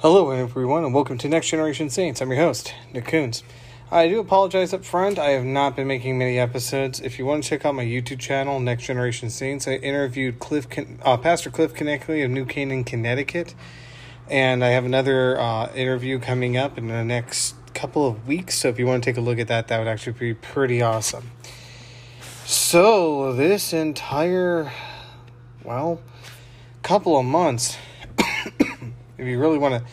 Hello, everyone, and welcome to Next Generation Saints. I'm your host, Nick Kunze. I do apologize up front. I have not been making many episodes. If you want to check out my YouTube channel, Next Generation Saints, I interviewed Cliff, uh, Pastor Cliff Knechtle of New Canaan, Connecticut, and I have another uh, interview coming up in the next couple of weeks. So if you want to take a look at that, that would actually be pretty awesome. So this entire, well, couple of months if you really want to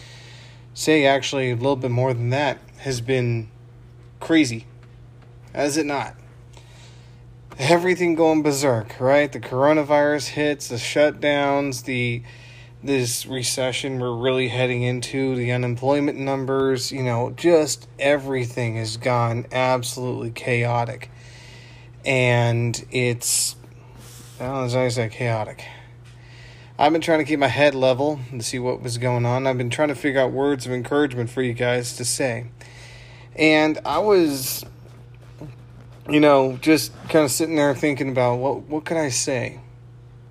say actually a little bit more than that, has been crazy. Has it not? Everything going berserk, right? The coronavirus hits, the shutdowns, the this recession we're really heading into, the unemployment numbers, you know, just everything has gone absolutely chaotic. And it's, well, as I say, chaotic. I've been trying to keep my head level and see what was going on. I've been trying to figure out words of encouragement for you guys to say. And I was, you know, just kind of sitting there thinking about what what could I say?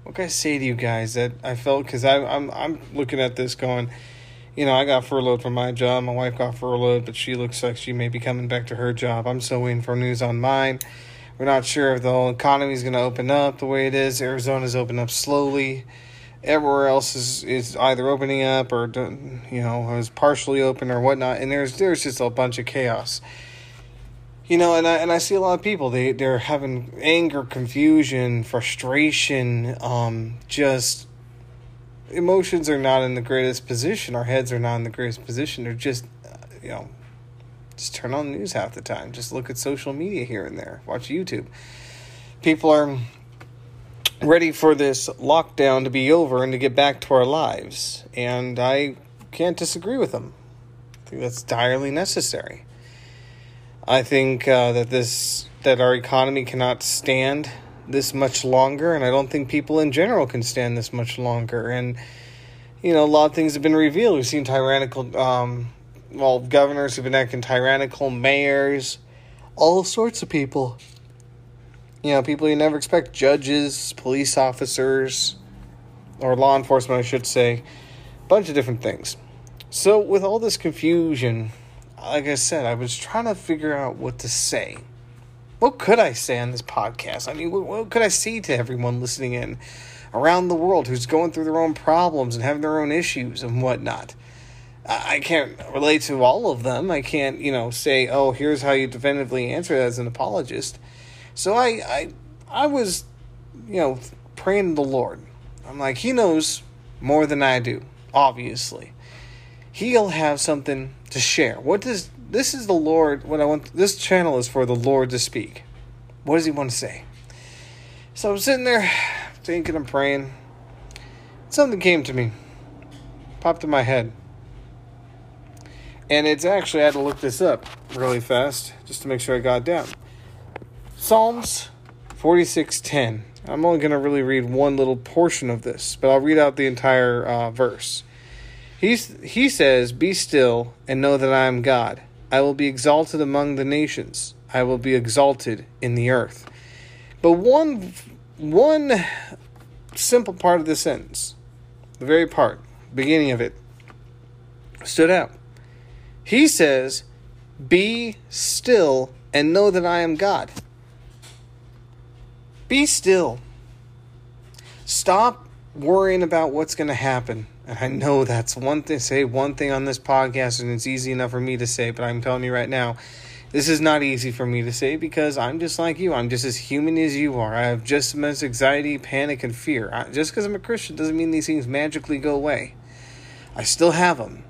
What could I say to you guys that I felt because I'm I'm looking at this going, you know, I got furloughed from my job. My wife got furloughed, but she looks like she may be coming back to her job. I'm still waiting for news on mine. We're not sure if the whole economy is going to open up the way it is. Arizona's opened up slowly. Everywhere else is, is either opening up or you know is partially open or whatnot. And there's there's just a bunch of chaos. You know and I, and I see a lot of people they they're having anger confusion frustration um just emotions are not in the greatest position. Our heads are not in the greatest position. They're just uh, you know just turn on the news half the time just look at social media here and there watch youtube people are ready for this lockdown to be over and to get back to our lives. And I can't disagree with them. I think that's direly necessary. I think uh, that this that our economy cannot stand this much longer, and I don't think people in general can stand this much longer. And you know, a lot of things have been revealed. We've seen tyrannical, um, well, governors who've been acting tyrannical, mayors, all sorts of people you know, people you never expect judges, police officers, or law enforcement, I should say, a bunch of different things. So, with all this confusion, like I said, I was trying to figure out what to say. What could I say on this podcast? I mean, what, what could I say to everyone listening in around the world who's going through their own problems and having their own issues and whatnot? I can't relate to all of them. I can't, you know, say, oh, here's how you definitively answer as an apologist. So I, I, I was, you know, praying to the Lord. I'm like, He knows more than I do, obviously. He'll have something to share. What does this is the Lord? What I want this channel is for the Lord to speak. What does He want to say? So I'm sitting there thinking and praying. Something came to me, popped in my head. And it's actually, I had to look this up really fast just to make sure I got it down. Psalms 46:10. I'm only going to really read one little portion of this, but I'll read out the entire uh, verse. He's, he says, Be still and know that I am God. I will be exalted among the nations. I will be exalted in the earth. But one, one simple part of the sentence, the very part, beginning of it, stood out. He says, Be still and know that I am God. Be still. Stop worrying about what's going to happen. And I know that's one thing, say one thing on this podcast, and it's easy enough for me to say, but I'm telling you right now, this is not easy for me to say because I'm just like you. I'm just as human as you are. I have just as much anxiety, panic, and fear. Just because I'm a Christian doesn't mean these things magically go away. I still have them.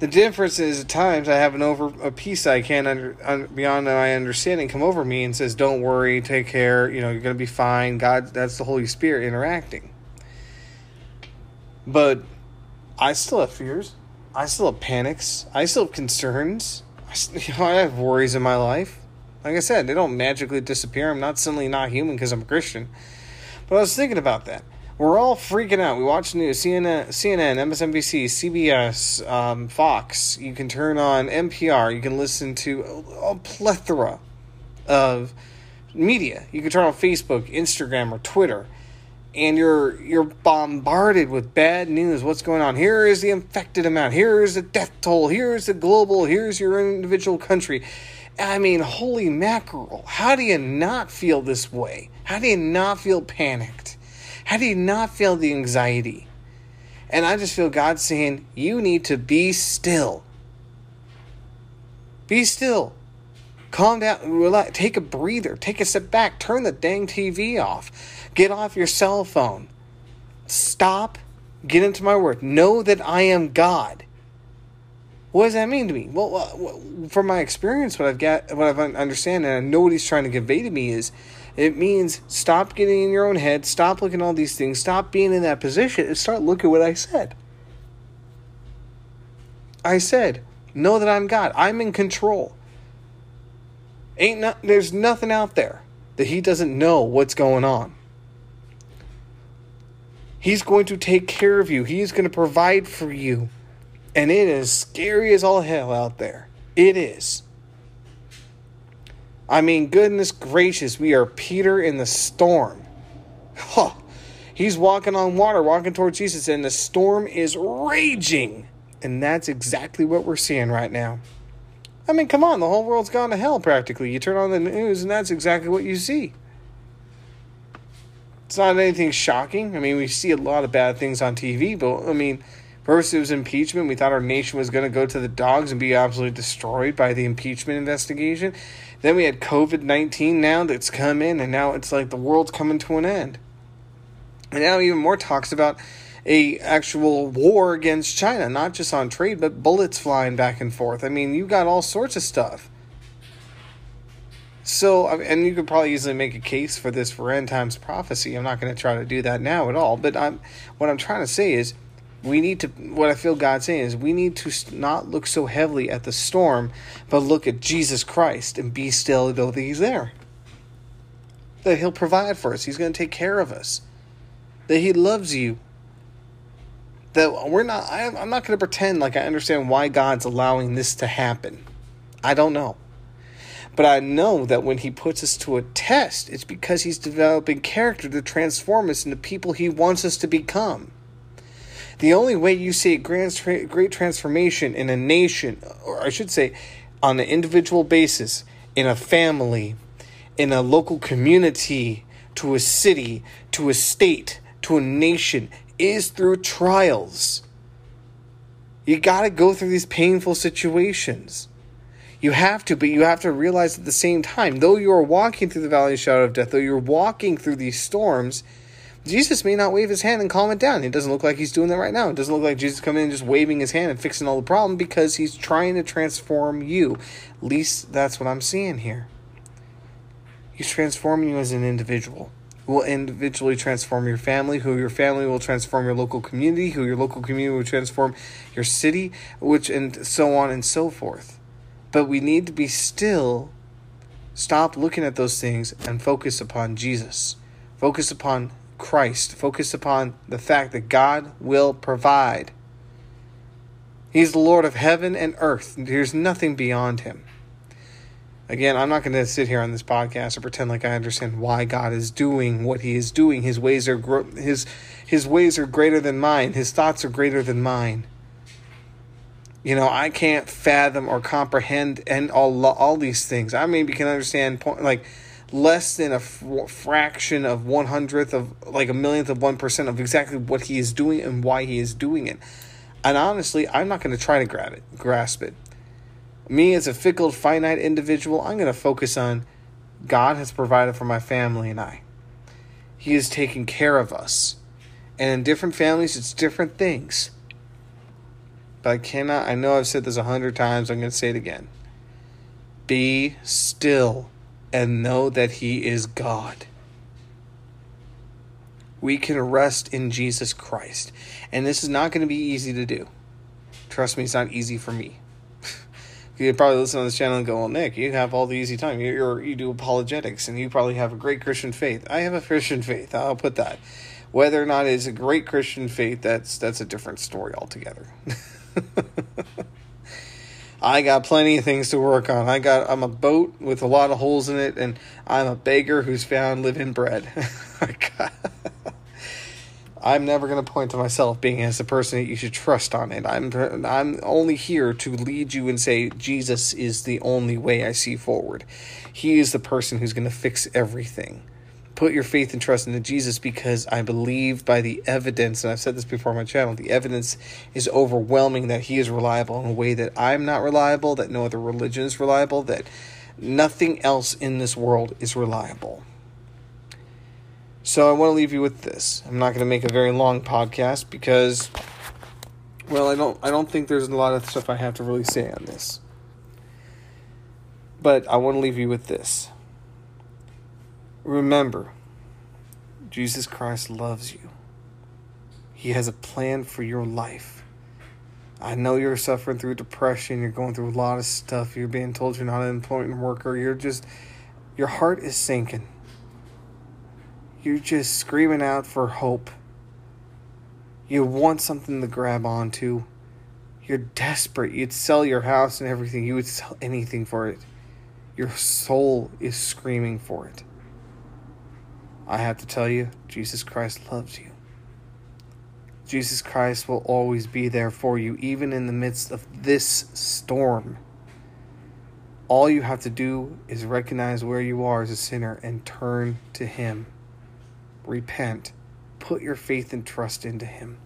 The difference is at times I have an over a piece I can't under un, beyond my understanding come over me and says, "Don't worry, take care. You know you're gonna be fine." God, that's the Holy Spirit interacting. But I still have fears. I still have panics. I still have concerns. I, you know, I have worries in my life. Like I said, they don't magically disappear. I'm not suddenly not human because I'm a Christian. But I was thinking about that we're all freaking out. We watch the news, CNN, CNN MSNBC, CBS, um, Fox. You can turn on NPR. You can listen to a, a plethora of media. You can turn on Facebook, Instagram, or Twitter, and you're you're bombarded with bad news. What's going on? Here is the infected amount. Here is the death toll. Here's the global. Here's your individual country. I mean, holy mackerel! How do you not feel this way? How do you not feel panicked? How do you not feel the anxiety? And I just feel God saying, you need to be still. Be still. Calm down, relax, take a breather, take a step back, turn the dang TV off, get off your cell phone. Stop, get into my word. Know that I am God. What does that mean to me? Well, uh, from my experience, what I've got, what I've understand, and I know what he's trying to convey to me is, it means stop getting in your own head, stop looking at all these things, stop being in that position, and start looking at what I said. I said, know that I'm God. I'm in control. Ain't not, there's nothing out there that he doesn't know what's going on. He's going to take care of you. He's going to provide for you. And it is scary as all hell out there. It is. I mean, goodness gracious, we are Peter in the storm. Huh. He's walking on water, walking towards Jesus, and the storm is raging. And that's exactly what we're seeing right now. I mean, come on, the whole world's gone to hell practically. You turn on the news, and that's exactly what you see. It's not anything shocking. I mean, we see a lot of bad things on TV, but I mean, first it was impeachment. We thought our nation was going to go to the dogs and be absolutely destroyed by the impeachment investigation. Then we had COVID 19 now that's come in, and now it's like the world's coming to an end. And now even more talks about a actual war against China, not just on trade, but bullets flying back and forth. I mean, you got all sorts of stuff. So, and you could probably easily make a case for this for end times prophecy. I'm not going to try to do that now at all. But I'm, what I'm trying to say is, we need to. What I feel God saying is, we need to not look so heavily at the storm, but look at Jesus Christ and be still, know that He's there. That He'll provide for us. He's going to take care of us. That He loves you that we're not I, i'm not going to pretend like i understand why god's allowing this to happen i don't know but i know that when he puts us to a test it's because he's developing character to transform us into people he wants us to become the only way you see a great, great transformation in a nation or i should say on an individual basis in a family in a local community to a city to a state to a nation is through trials. You got to go through these painful situations. You have to, but you have to realize at the same time, though you are walking through the valley of shadow of death, though you're walking through these storms, Jesus may not wave his hand and calm it down. It doesn't look like he's doing that right now. It doesn't look like Jesus coming in and just waving his hand and fixing all the problem because he's trying to transform you. At least that's what I'm seeing here. He's transforming you as an individual will individually transform your family, who your family will transform your local community, who your local community will transform your city, which and so on and so forth. But we need to be still stop looking at those things and focus upon Jesus. Focus upon Christ. Focus upon the fact that God will provide. He's the Lord of heaven and earth. There's nothing beyond him. Again, I'm not going to sit here on this podcast and pretend like I understand why God is doing what He is doing. His ways are gro- his His ways are greater than mine. His thoughts are greater than mine. You know, I can't fathom or comprehend and all all these things. I maybe can understand point like less than a f- fraction of one hundredth of like a millionth of one percent of exactly what He is doing and why He is doing it. And honestly, I'm not going to try to grab it, grasp it me as a fickle, finite individual, I'm going to focus on God has provided for my family and I. He is taking care of us. And in different families, it's different things. But I cannot, I know I've said this a hundred times, I'm going to say it again. Be still and know that He is God. We can rest in Jesus Christ. And this is not going to be easy to do. Trust me, it's not easy for me you probably listen on this channel and go, "Well, Nick, you have all the easy time. You're you do apologetics, and you probably have a great Christian faith." I have a Christian faith. I'll put that. Whether or not it's a great Christian faith, that's that's a different story altogether. I got plenty of things to work on. I got I'm a boat with a lot of holes in it, and I'm a beggar who's found living bread. Oh I'm never going to point to myself being as the person that you should trust on it. I'm I'm only here to lead you and say Jesus is the only way I see forward. He is the person who's going to fix everything. Put your faith and trust into Jesus because I believe by the evidence, and I've said this before on my channel, the evidence is overwhelming that He is reliable in a way that I'm not reliable, that no other religion is reliable, that nothing else in this world is reliable. So I want to leave you with this. I'm not going to make a very long podcast because well, I don't I don't think there's a lot of stuff I have to really say on this. But I want to leave you with this. Remember, Jesus Christ loves you. He has a plan for your life. I know you're suffering through depression, you're going through a lot of stuff, you're being told you're not an employment worker, you're just your heart is sinking you're just screaming out for hope. You want something to grab onto. You're desperate. You'd sell your house and everything. You would sell anything for it. Your soul is screaming for it. I have to tell you, Jesus Christ loves you. Jesus Christ will always be there for you, even in the midst of this storm. All you have to do is recognize where you are as a sinner and turn to Him repent, put your faith and trust into Him.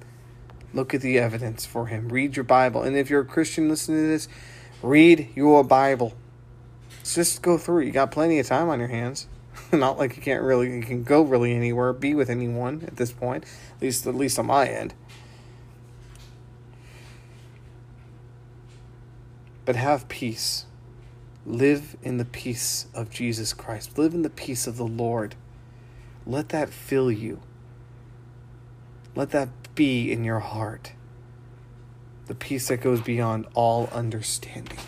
Look at the evidence for Him. Read your Bible. And if you're a Christian listening to this, read your Bible. just go through. You got plenty of time on your hands. Not like you can't really, you can go really anywhere, be with anyone at this point. At least, at least on my end. But have peace. Live in the peace of Jesus Christ. Live in the peace of the Lord. Let that fill you. Let that be in your heart. The peace that goes beyond all understanding.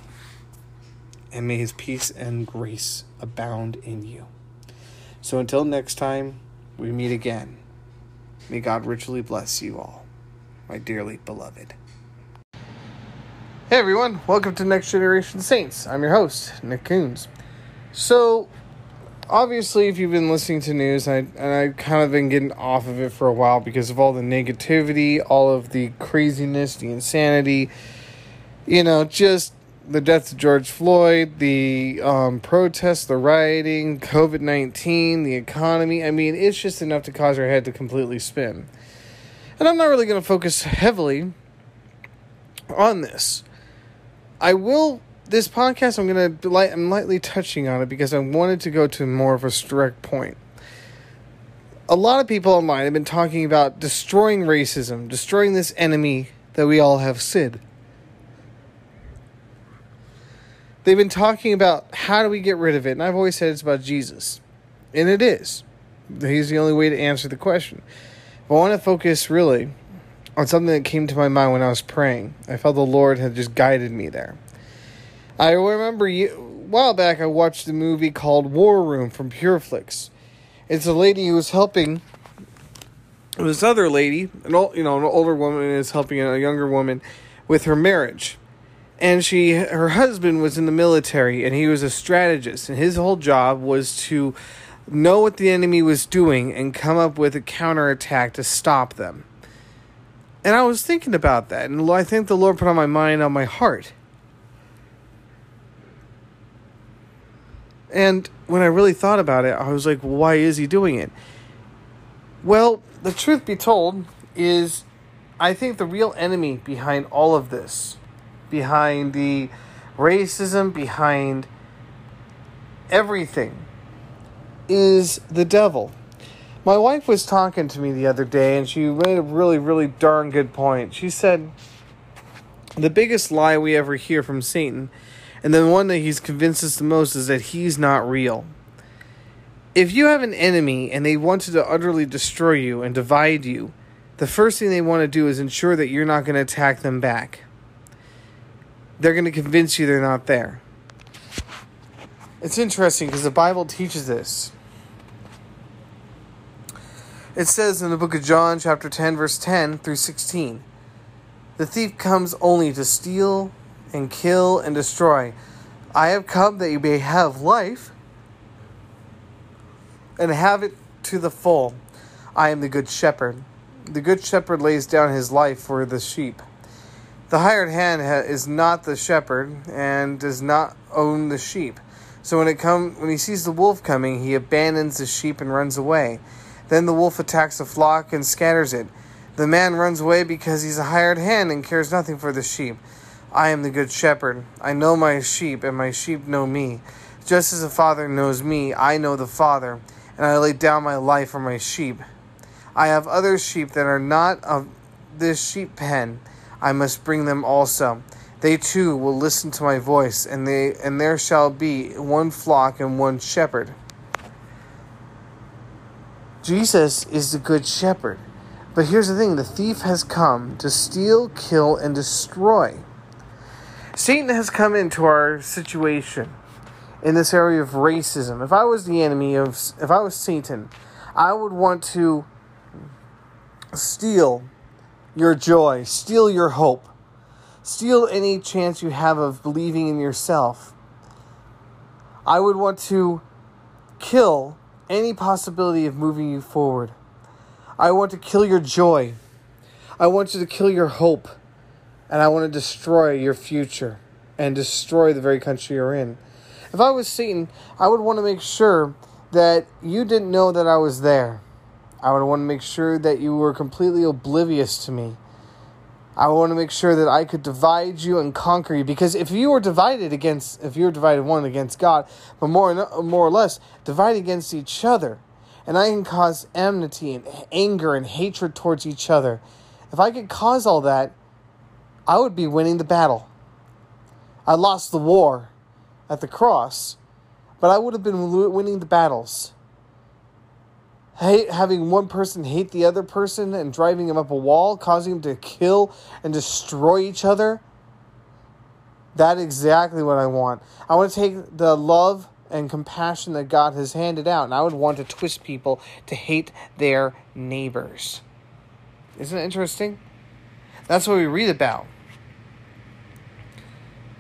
And may his peace and grace abound in you. So until next time, we meet again. May God richly bless you all, my dearly beloved. Hey everyone, welcome to Next Generation Saints. I'm your host, Nick Kunze. So, obviously, if you've been listening to news, I and I kind of been getting off of it for a while because of all the negativity, all of the craziness, the insanity. You know, just the death of George Floyd, the um, protests, the rioting, COVID nineteen, the economy. I mean, it's just enough to cause your head to completely spin. And I'm not really going to focus heavily on this. I will this podcast, I'm gonna light, I'm lightly touching on it because I wanted to go to more of a direct point. A lot of people online have been talking about destroying racism, destroying this enemy that we all have, Sid. They've been talking about how do we get rid of it, and I've always said it's about Jesus, and it is. He's the only way to answer the question. But I want to focus really on something that came to my mind when I was praying. I felt the Lord had just guided me there. I remember a while back I watched a movie called War Room from Pureflix. It's a lady who was helping this other lady, an old, you know, an older woman is helping a younger woman with her marriage. And she her husband was in the military and he was a strategist and his whole job was to know what the enemy was doing and come up with a counterattack to stop them. And I was thinking about that and I think the Lord put on my mind on my heart And when I really thought about it, I was like, why is he doing it? Well, the truth be told is I think the real enemy behind all of this, behind the racism, behind everything, is the devil. My wife was talking to me the other day and she made a really, really darn good point. She said, The biggest lie we ever hear from Satan and the one that he's convinced us the most is that he's not real. If you have an enemy and they wanted to utterly destroy you and divide you, the first thing they want to do is ensure that you're not going to attack them back. They're going to convince you they're not there. It's interesting because the Bible teaches this. It says in the book of John, chapter 10, verse 10 through 16 The thief comes only to steal, and kill and destroy. I have come that you may have life and have it to the full. I am the good shepherd. The good shepherd lays down his life for the sheep. The hired hand is not the shepherd and does not own the sheep. So when it come when he sees the wolf coming, he abandons the sheep and runs away. Then the wolf attacks the flock and scatters it. The man runs away because he's a hired hand and cares nothing for the sheep. I am the good shepherd. I know my sheep, and my sheep know me. Just as the Father knows me, I know the Father, and I lay down my life for my sheep. I have other sheep that are not of this sheep pen. I must bring them also. They too will listen to my voice, and they and there shall be one flock and one shepherd. Jesus is the good shepherd. But here's the thing the thief has come to steal, kill, and destroy. Satan has come into our situation in this area of racism. If I was the enemy of, if I was Satan, I would want to steal your joy, steal your hope, steal any chance you have of believing in yourself. I would want to kill any possibility of moving you forward. I want to kill your joy. I want you to kill your hope. And I want to destroy your future and destroy the very country you're in. If I was Satan, I would want to make sure that you didn't know that I was there. I would want to make sure that you were completely oblivious to me. I want to make sure that I could divide you and conquer you because if you were divided against if you were divided one against God, but more more or less divided against each other, and I can cause enmity and anger and hatred towards each other. If I could cause all that, I would be winning the battle. I lost the war at the cross, but I would have been winning the battles. Hate, having one person hate the other person and driving them up a wall, causing them to kill and destroy each other. That's exactly what I want. I want to take the love and compassion that God has handed out. And I would want to twist people to hate their neighbors. Isn't it interesting? That's what we read about.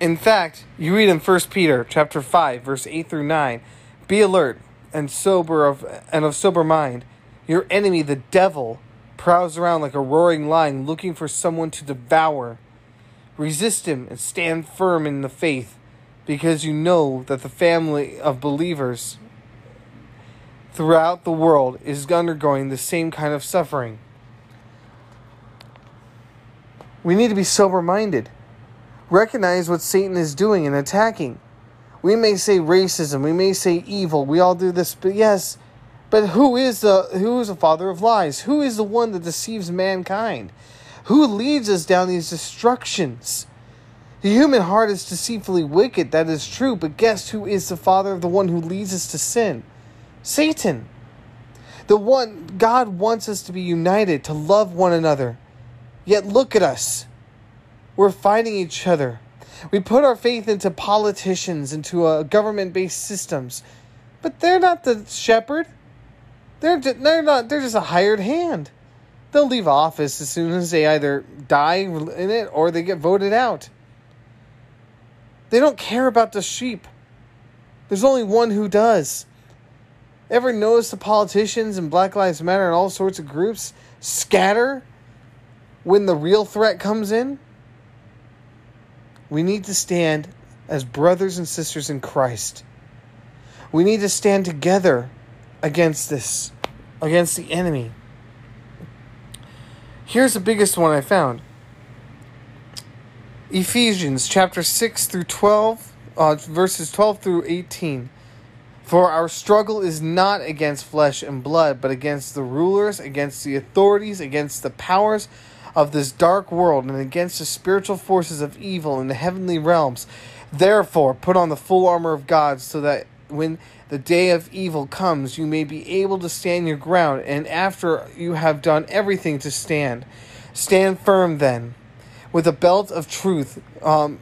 In fact, you read in 1 Peter chapter 5 verse 8 through 9, be alert and sober of and of sober mind. Your enemy the devil prowls around like a roaring lion looking for someone to devour. Resist him and stand firm in the faith because you know that the family of believers throughout the world is undergoing the same kind of suffering. We need to be sober minded. Recognize what Satan is doing and attacking. We may say racism, we may say evil, we all do this, but yes, but who is the who is the father of lies? Who is the one that deceives mankind? Who leads us down these destructions? The human heart is deceitfully wicked, that is true, but guess who is the father of the one who leads us to sin? Satan. The one God wants us to be united, to love one another. Yet look at us. We're fighting each other. We put our faith into politicians, into uh, government based systems. But they're not the shepherd. They're, they're not, they're just a hired hand. They'll leave office as soon as they either die in it or they get voted out. They don't care about the sheep. There's only one who does. Ever notice the politicians and Black Lives Matter and all sorts of groups scatter when the real threat comes in? We need to stand as brothers and sisters in Christ. We need to stand together against this, against the enemy. Here's the biggest one I found. Ephesians chapter 6 through 12, uh, verses 12 through 18. For our struggle is not against flesh and blood, but against the rulers, against the authorities, against the powers of this dark world, and against the spiritual forces of evil in the heavenly realms. Therefore, put on the full armor of God, so that when the day of evil comes, you may be able to stand your ground, and after you have done everything to stand. Stand firm then with a belt of truth um,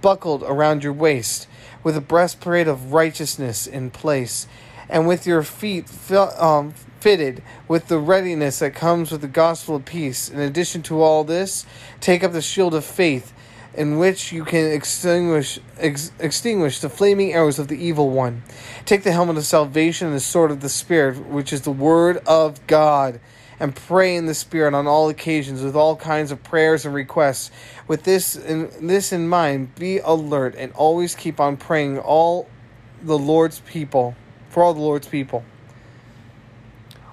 buckled around your waist, with a breastplate of righteousness in place, and with your feet um, fitted with the readiness that comes with the gospel of peace. In addition to all this, take up the shield of faith in which you can extinguish ex- extinguish the flaming arrows of the evil one. Take the helmet of salvation and the sword of the Spirit, which is the word of God, and pray in the Spirit on all occasions with all kinds of prayers and requests. With this in this in mind, be alert and always keep on praying all the Lord's people for all the Lord's people.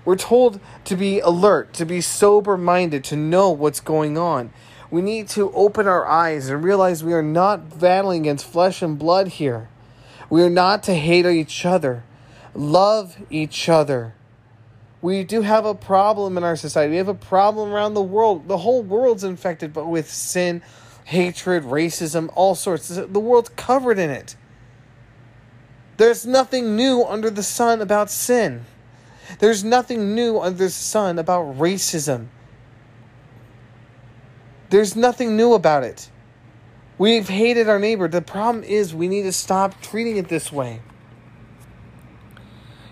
We're told to be alert, to be sober minded, to know what's going on. We need to open our eyes and realize we are not battling against flesh and blood here. We are not to hate each other, love each other. We do have a problem in our society. We have a problem around the world. The whole world's infected, but with sin, hatred, racism, all sorts. The world's covered in it. There's nothing new under the sun about sin. There's nothing new under the sun about racism. There's nothing new about it. We've hated our neighbor. The problem is we need to stop treating it this way.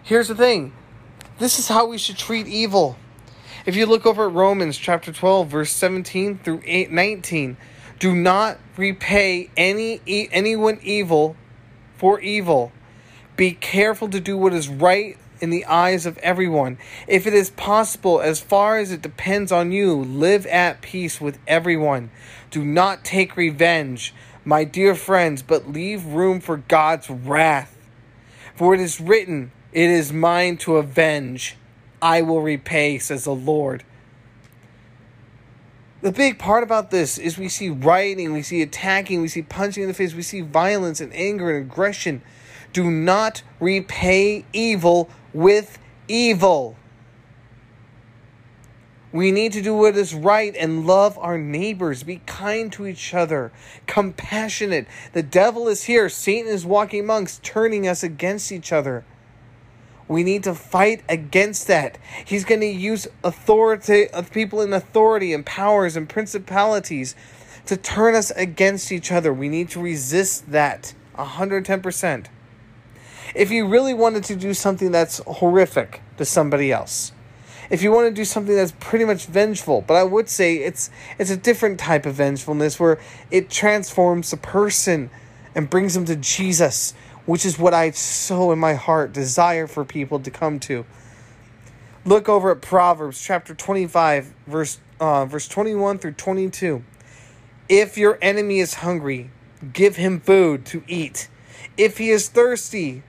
Here's the thing this is how we should treat evil. If you look over at Romans chapter 12, verse 17 through 8, 19, do not repay any anyone evil for evil. Be careful to do what is right in the eyes of everyone. If it is possible, as far as it depends on you, live at peace with everyone. Do not take revenge, my dear friends, but leave room for God's wrath. For it is written, It is mine to avenge. I will repay, says the Lord. The big part about this is we see rioting, we see attacking, we see punching in the face, we see violence and anger and aggression. Do not repay evil with evil. We need to do what is right and love our neighbors. Be kind to each other, compassionate. The devil is here. Satan is walking amongst, turning us against each other. We need to fight against that. He's going to use authority of people in authority and powers and principalities to turn us against each other. We need to resist that 110% if you really wanted to do something that's horrific to somebody else. If you want to do something that's pretty much vengeful but i would say it's it's a different type of vengefulness where it transforms a person and brings them to jesus which is what i so in my heart desire for people to come to. Look over at proverbs chapter 25 verse uh, verse 21 through 22 if your enemy is hungry give him food to eat. If he is thirsty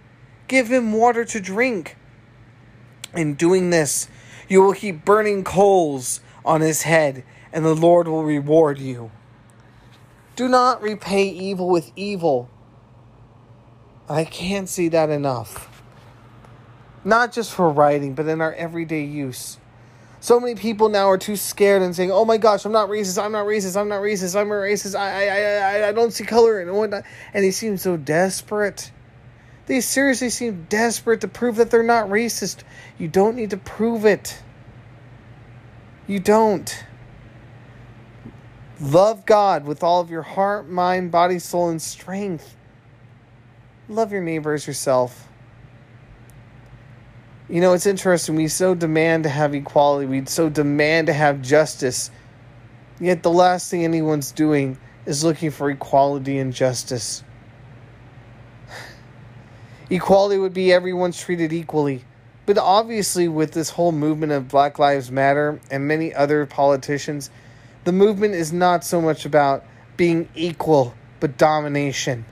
Give him water to drink. In doing this, you will heap burning coals on his head, and the Lord will reward you. Do not repay evil with evil. I can't see that enough. Not just for writing, but in our everyday use. So many people now are too scared and saying, "Oh my gosh, I'm not racist. I'm not racist. I'm not racist. I'm a racist. I, I, I, I don't see color and whatnot." And they seem so desperate. They seriously seem desperate to prove that they're not racist. You don't need to prove it. You don't. Love God with all of your heart, mind, body, soul, and strength. Love your neighbor as yourself. You know, it's interesting. We so demand to have equality, we so demand to have justice. Yet the last thing anyone's doing is looking for equality and justice. Equality would be everyone's treated equally. But obviously, with this whole movement of Black Lives Matter and many other politicians, the movement is not so much about being equal, but domination.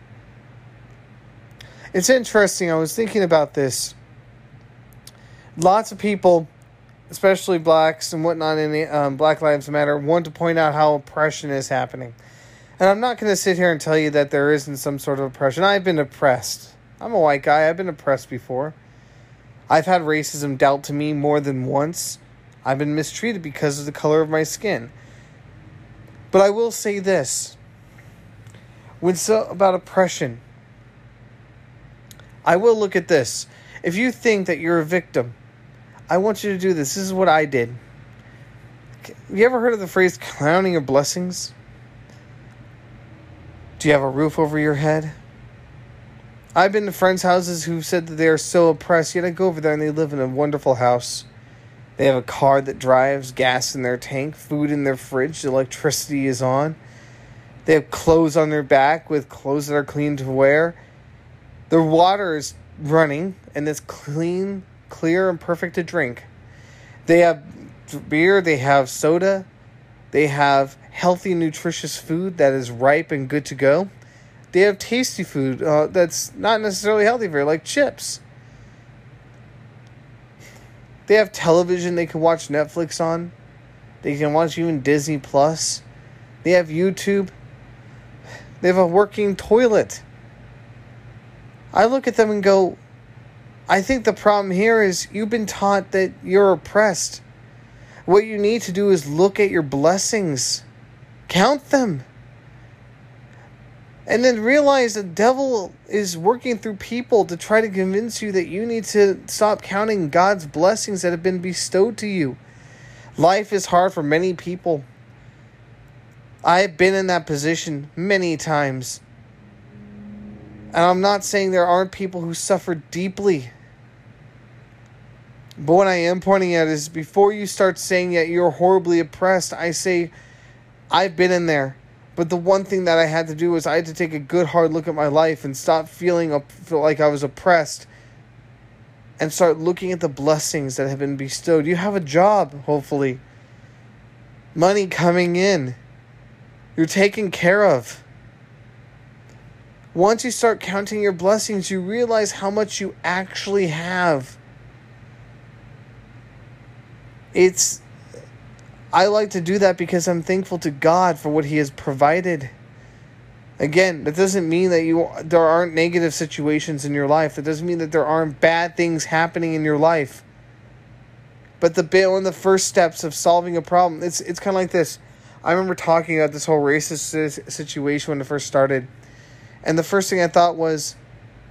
It's interesting. I was thinking about this. Lots of people, especially blacks and whatnot in um, Black Lives Matter, want to point out how oppression is happening. And I'm not going to sit here and tell you that there isn't some sort of oppression. I've been oppressed. I'm a white guy. I've been oppressed before. I've had racism dealt to me more than once. I've been mistreated because of the color of my skin. But I will say this when so about oppression, I will look at this. If you think that you're a victim, I want you to do this. This is what I did. You ever heard of the phrase clowning your blessings? Do you have a roof over your head? I've been to friends' houses who said that they are so oppressed, yet I go over there and they live in a wonderful house. They have a car that drives, gas in their tank, food in their fridge, electricity is on. They have clothes on their back with clothes that are clean to wear. Their water is running and it's clean, clear, and perfect to drink. They have beer, they have soda, they have healthy, nutritious food that is ripe and good to go. They have tasty food uh, that's not necessarily healthy for you, like chips. They have television they can watch Netflix on. They can watch even Disney Plus. They have YouTube. They have a working toilet. I look at them and go, I think the problem here is you've been taught that you're oppressed. What you need to do is look at your blessings, count them, and then realize the devil is working through people to try to convince you that you need to stop counting God's blessings that have been bestowed to you. Life is hard for many people. I've been in that position many times. And I'm not saying there aren't people who suffer deeply. But what I am pointing at is before you start saying that you're horribly oppressed, I say, I've been in there. But the one thing that I had to do was I had to take a good hard look at my life and stop feeling up, feel like I was oppressed and start looking at the blessings that have been bestowed. You have a job, hopefully. Money coming in. You're taken care of. Once you start counting your blessings, you realize how much you actually have. It's I like to do that because I'm thankful to God for what he has provided. Again, that doesn't mean that you there aren't negative situations in your life. That doesn't mean that there aren't bad things happening in your life. But the one of the first steps of solving a problem, it's it's kind of like this. I remember talking about this whole racist situation when it first started. And the first thing I thought was,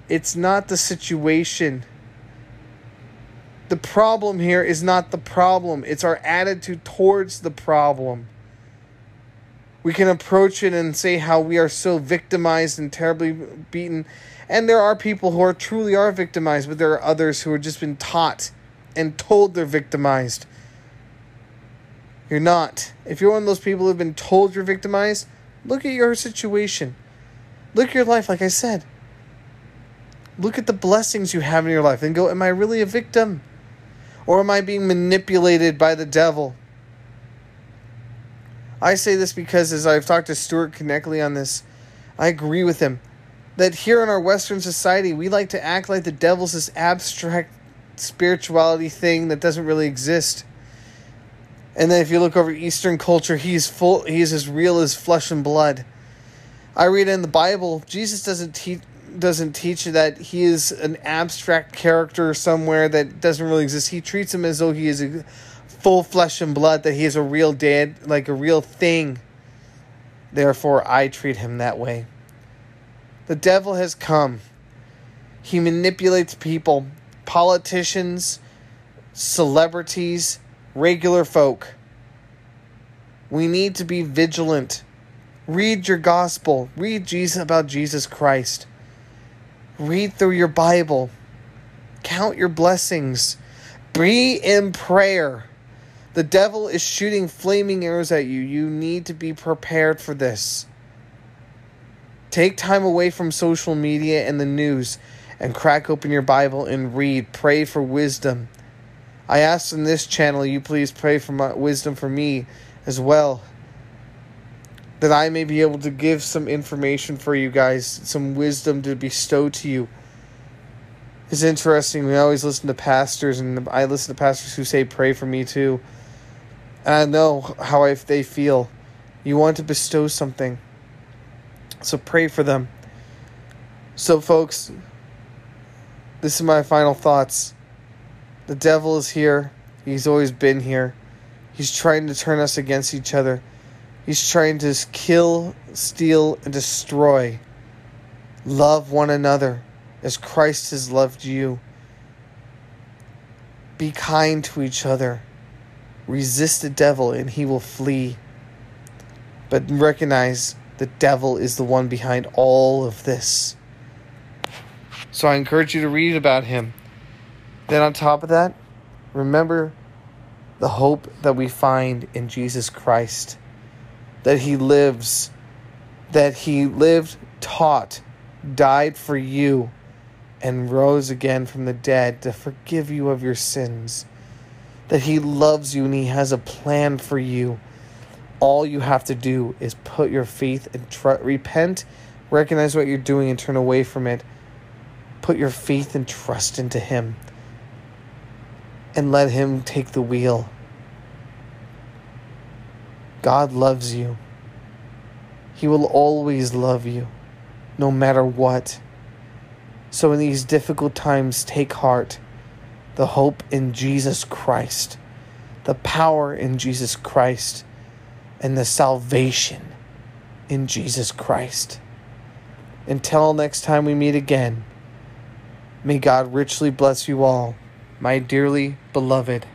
it's not the situation. The problem here is not the problem, it's our attitude towards the problem. We can approach it and say how we are so victimized and terribly beaten. And there are people who are truly are victimized, but there are others who have just been taught and told they're victimized. You're not. If you're one of those people who've been told you're victimized, look at your situation. Look at your life, like I said. Look at the blessings you have in your life and go, Am I really a victim? Or am I being manipulated by the devil? I say this because as I've talked to Stuart Knechtle on this, I agree with him that here in our Western society, we like to act like the devil's this abstract spirituality thing that doesn't really exist. And then if you look over Eastern culture, he's full he's as real as flesh and blood. I read in the Bible, Jesus doesn't teach doesn't teach that he is an abstract character somewhere that doesn't really exist. He treats him as though he is a full flesh and blood, that he is a real dad, like a real thing. Therefore, I treat him that way. The devil has come. He manipulates people, politicians, celebrities, regular folk. We need to be vigilant. Read your gospel. Read Jesus about Jesus Christ. Read through your Bible. Count your blessings. Be in prayer. The devil is shooting flaming arrows at you. You need to be prepared for this. Take time away from social media and the news and crack open your Bible and read. Pray for wisdom. I ask in this channel you please pray for my wisdom for me as well. That I may be able to give some information for you guys, some wisdom to bestow to you. It's interesting. We always listen to pastors, and I listen to pastors who say, Pray for me too. And I know how I, they feel. You want to bestow something. So pray for them. So, folks, this is my final thoughts. The devil is here. He's always been here. He's trying to turn us against each other. He's trying to kill, steal, and destroy. Love one another as Christ has loved you. Be kind to each other. Resist the devil and he will flee. But recognize the devil is the one behind all of this. So I encourage you to read about him. Then, on top of that, remember the hope that we find in Jesus Christ, that he lives, that he lived, taught, died for you, and rose again from the dead to forgive you of your sins. That he loves you and he has a plan for you. All you have to do is put your faith and tr- repent, recognize what you're doing, and turn away from it. Put your faith and trust into him and let him take the wheel. God loves you. He will always love you, no matter what. So, in these difficult times, take heart. The hope in Jesus Christ, the power in Jesus Christ, and the salvation in Jesus Christ. Until next time we meet again, may God richly bless you all, my dearly beloved